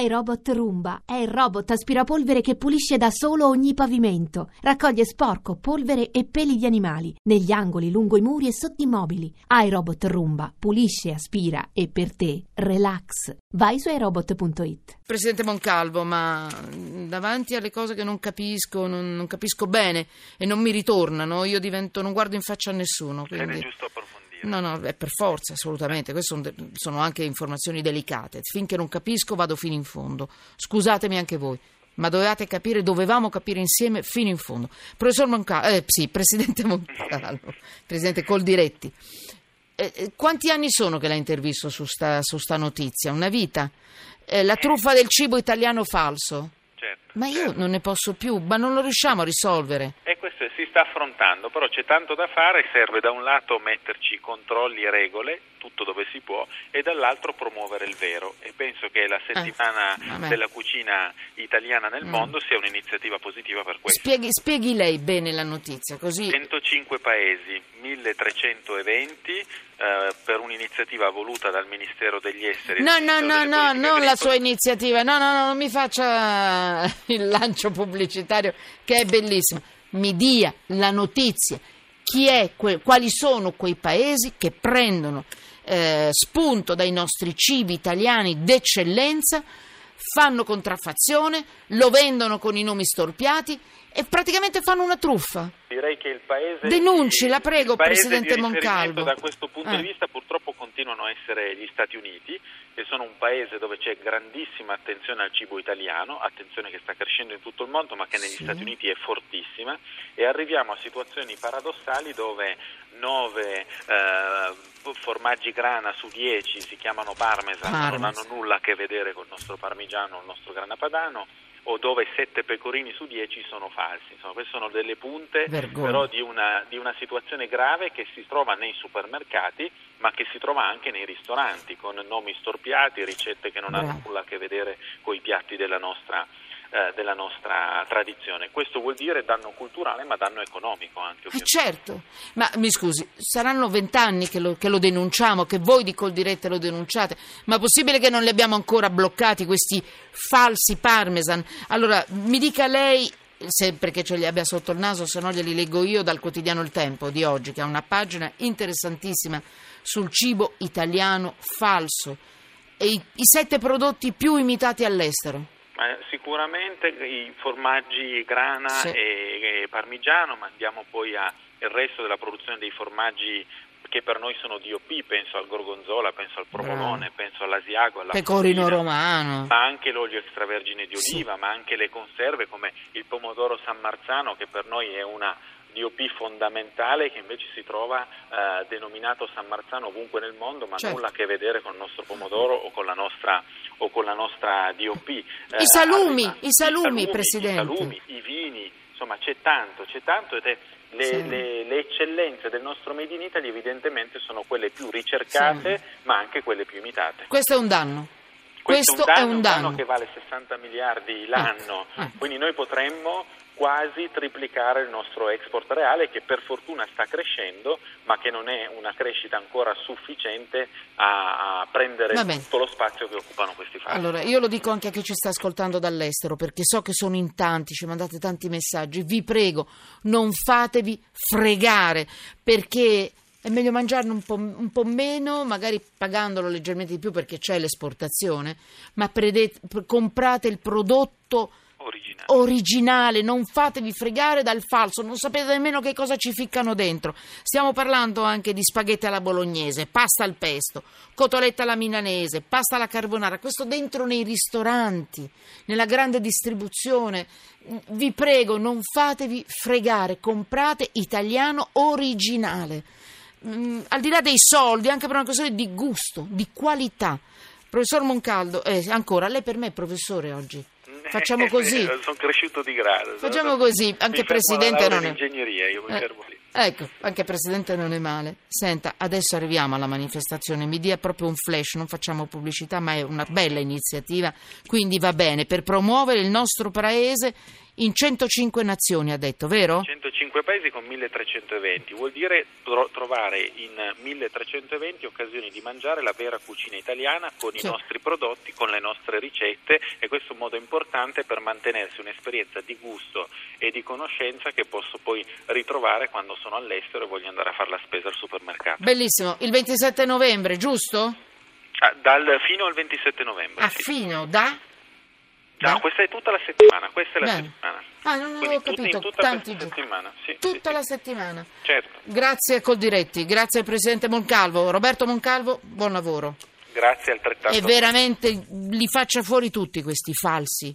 iRobot Roomba è il robot aspirapolvere che pulisce da solo ogni pavimento. Raccoglie sporco, polvere e peli di animali negli angoli, lungo i muri e sotto i mobili. iRobot Roomba pulisce, aspira e per te relax. Vai su iRobot.it. Presidente Moncalvo, ma davanti alle cose che non capisco, non, non capisco bene e non mi ritornano, io divento, non guardo in faccia a nessuno. Quindi... È giusto approfondire. No, no, è per forza, assolutamente. Queste sono, sono anche informazioni delicate. Finché non capisco vado fino in fondo. Scusatemi anche voi, ma dovevate capire, dovevamo capire insieme fino in fondo. Professor Moncalvo, eh sì, Presidente Moncalvo, Presidente Coldiretti, eh, eh, quanti anni sono che l'ha intervisto su sta, su sta notizia? Una vita? Eh, la truffa del cibo italiano falso? Certo, Ma io certo. non ne posso più, ma non lo riusciamo a risolvere. Si sta affrontando, però c'è tanto da fare, serve da un lato metterci controlli e regole, tutto dove si può, e dall'altro promuovere il vero. E penso che la settimana Eh, della cucina italiana nel Mm. mondo sia un'iniziativa positiva per questo. Spieghi, spieghi lei bene la notizia, così 105 paesi, 1300 eventi eh, per un'iniziativa voluta dal Ministero degli Esteri. No, no, no, no, non la sua iniziativa. No, no, no, non mi faccia il lancio pubblicitario che è bellissimo. Mi dia la notizia. È quali sono quei paesi che prendono eh, spunto dai nostri cibi italiani d'eccellenza, fanno contraffazione, lo vendono con i nomi storpiati e praticamente fanno una truffa. Direi che il paese Denunci, di- la prego, Presidente Moncalvo. Da questo punto Eh. di vista purtroppo continuano a essere gli Stati Uniti che sono un paese dove c'è grandissima attenzione al cibo italiano, attenzione che sta crescendo in tutto il mondo ma che negli Sì. Stati Uniti è fortissima e arriviamo a situazioni paradossali dove 9 formaggi grana su 10 si chiamano parmesan, ma non hanno nulla a che vedere con il nostro parmigiano o il nostro grana padano o dove 7 pecorini su 10 sono falsi. Insomma, queste sono delle punte Vergogna. però di una, di una situazione grave che si trova nei supermercati ma che si trova anche nei ristoranti con nomi storpiati, ricette che non hanno Bravo. nulla a che vedere con i piatti della nostra, eh, della nostra tradizione. Questo vuol dire danno culturale ma danno economico anche. Eh ovviamente. certo, ma mi scusi, saranno vent'anni che lo, che lo denunciamo, che voi di Coldirette lo denunciate, ma è possibile che non li abbiamo ancora bloccati questi falsi parmesan? Allora, mi dica lei, sempre che ce li abbia sotto il naso, se no glieli leggo io dal quotidiano Il Tempo di oggi, che ha una pagina interessantissima sul cibo italiano falso e i, i sette prodotti più imitati all'estero. Ma sicuramente i formaggi grana Sì. e, e parmigiano, ma andiamo poi al resto della produzione dei formaggi che per noi sono DOP, penso al gorgonzola, penso al provolone, penso all'asiago, alla Pecorino fusina, romano. ma anche l'olio extravergine di Sì. oliva, ma anche le conserve come il pomodoro San Marzano che per noi è una DOP fondamentale che invece si trova eh, denominato San Marzano ovunque nel mondo ma Certo. nulla a che vedere con il nostro pomodoro o con la nostra, o con la nostra DOP. Eh, I salumi, arriva- i salumi, Presidente. I salumi, i vini, insomma c'è tanto, c'è tanto ed è le, Sì. le- le eccellenze del nostro Made in Italy evidentemente sono quelle più ricercate ma anche quelle più imitate. Questo è un danno. Questo, Questo è un danno. che vale 60 miliardi l'anno, Ecco, ecco. quindi noi potremmo quasi triplicare il nostro export reale che per fortuna sta crescendo ma che non è una crescita ancora sufficiente a, a prendere tutto lo spazio che occupano questi fatti. Allora, io lo dico anche a chi ci sta ascoltando dall'estero, perché so che sono in tanti, ci mandate tanti messaggi. Vi prego, non fatevi fregare, perché è meglio mangiarne un po', un po' meno, magari pagandolo leggermente di più perché c'è l'esportazione, ma prede- pr- comprate il prodotto Originale. non fatevi fregare dal falso, non sapete nemmeno che cosa ci ficcano dentro. Stiamo parlando anche di spaghetti alla bolognese, pasta al pesto, cotoletta alla milanese, pasta alla carbonara, questo dentro nei ristoranti, nella grande distribuzione. Vi prego, non fatevi fregare, comprate italiano originale. Mm, al di là dei soldi, anche per una questione di gusto, di qualità. Professor Moncaldo, eh, ancora, lei per me è professore oggi. Facciamo così. sono cresciuto di grado. Facciamo così, anche Presidente non è- in ingegneria, io mi Eh, fermo lì. Ecco, anche Presidente non è male. Senta, adesso arriviamo alla manifestazione, mi dia proprio un flash, non facciamo pubblicità, ma è una bella iniziativa, quindi va bene, per promuovere il nostro paese in 105 nazioni, ha detto, vero? 105 paesi con 1300 eventi, vuol dire tro- trovare in 1320 occasioni di mangiare la vera cucina italiana con Sì. i nostri prodotti, con le nostre ricette e questo è un modo importante per mantenersi un'esperienza di gusto e di conoscenza che posso poi ritrovare quando sono all'estero e voglio andare a fare la spesa al supermercato. Bellissimo, il 27 novembre, giusto? Ah, dal fino al 27 novembre. A sì. fino da? No, questa è tutta la settimana, questa è la Bene. settimana. Ah, non Quindi avevo tutta- capito, tutta tanti giorni. settimana, sì, sì, Tutta sì. la settimana. Certo. Grazie a Coldiretti, grazie al Presidente Moncalvo. Roberto Moncalvo, buon lavoro. Grazie altrettanto. E veramente li faccia fuori tutti questi falsi.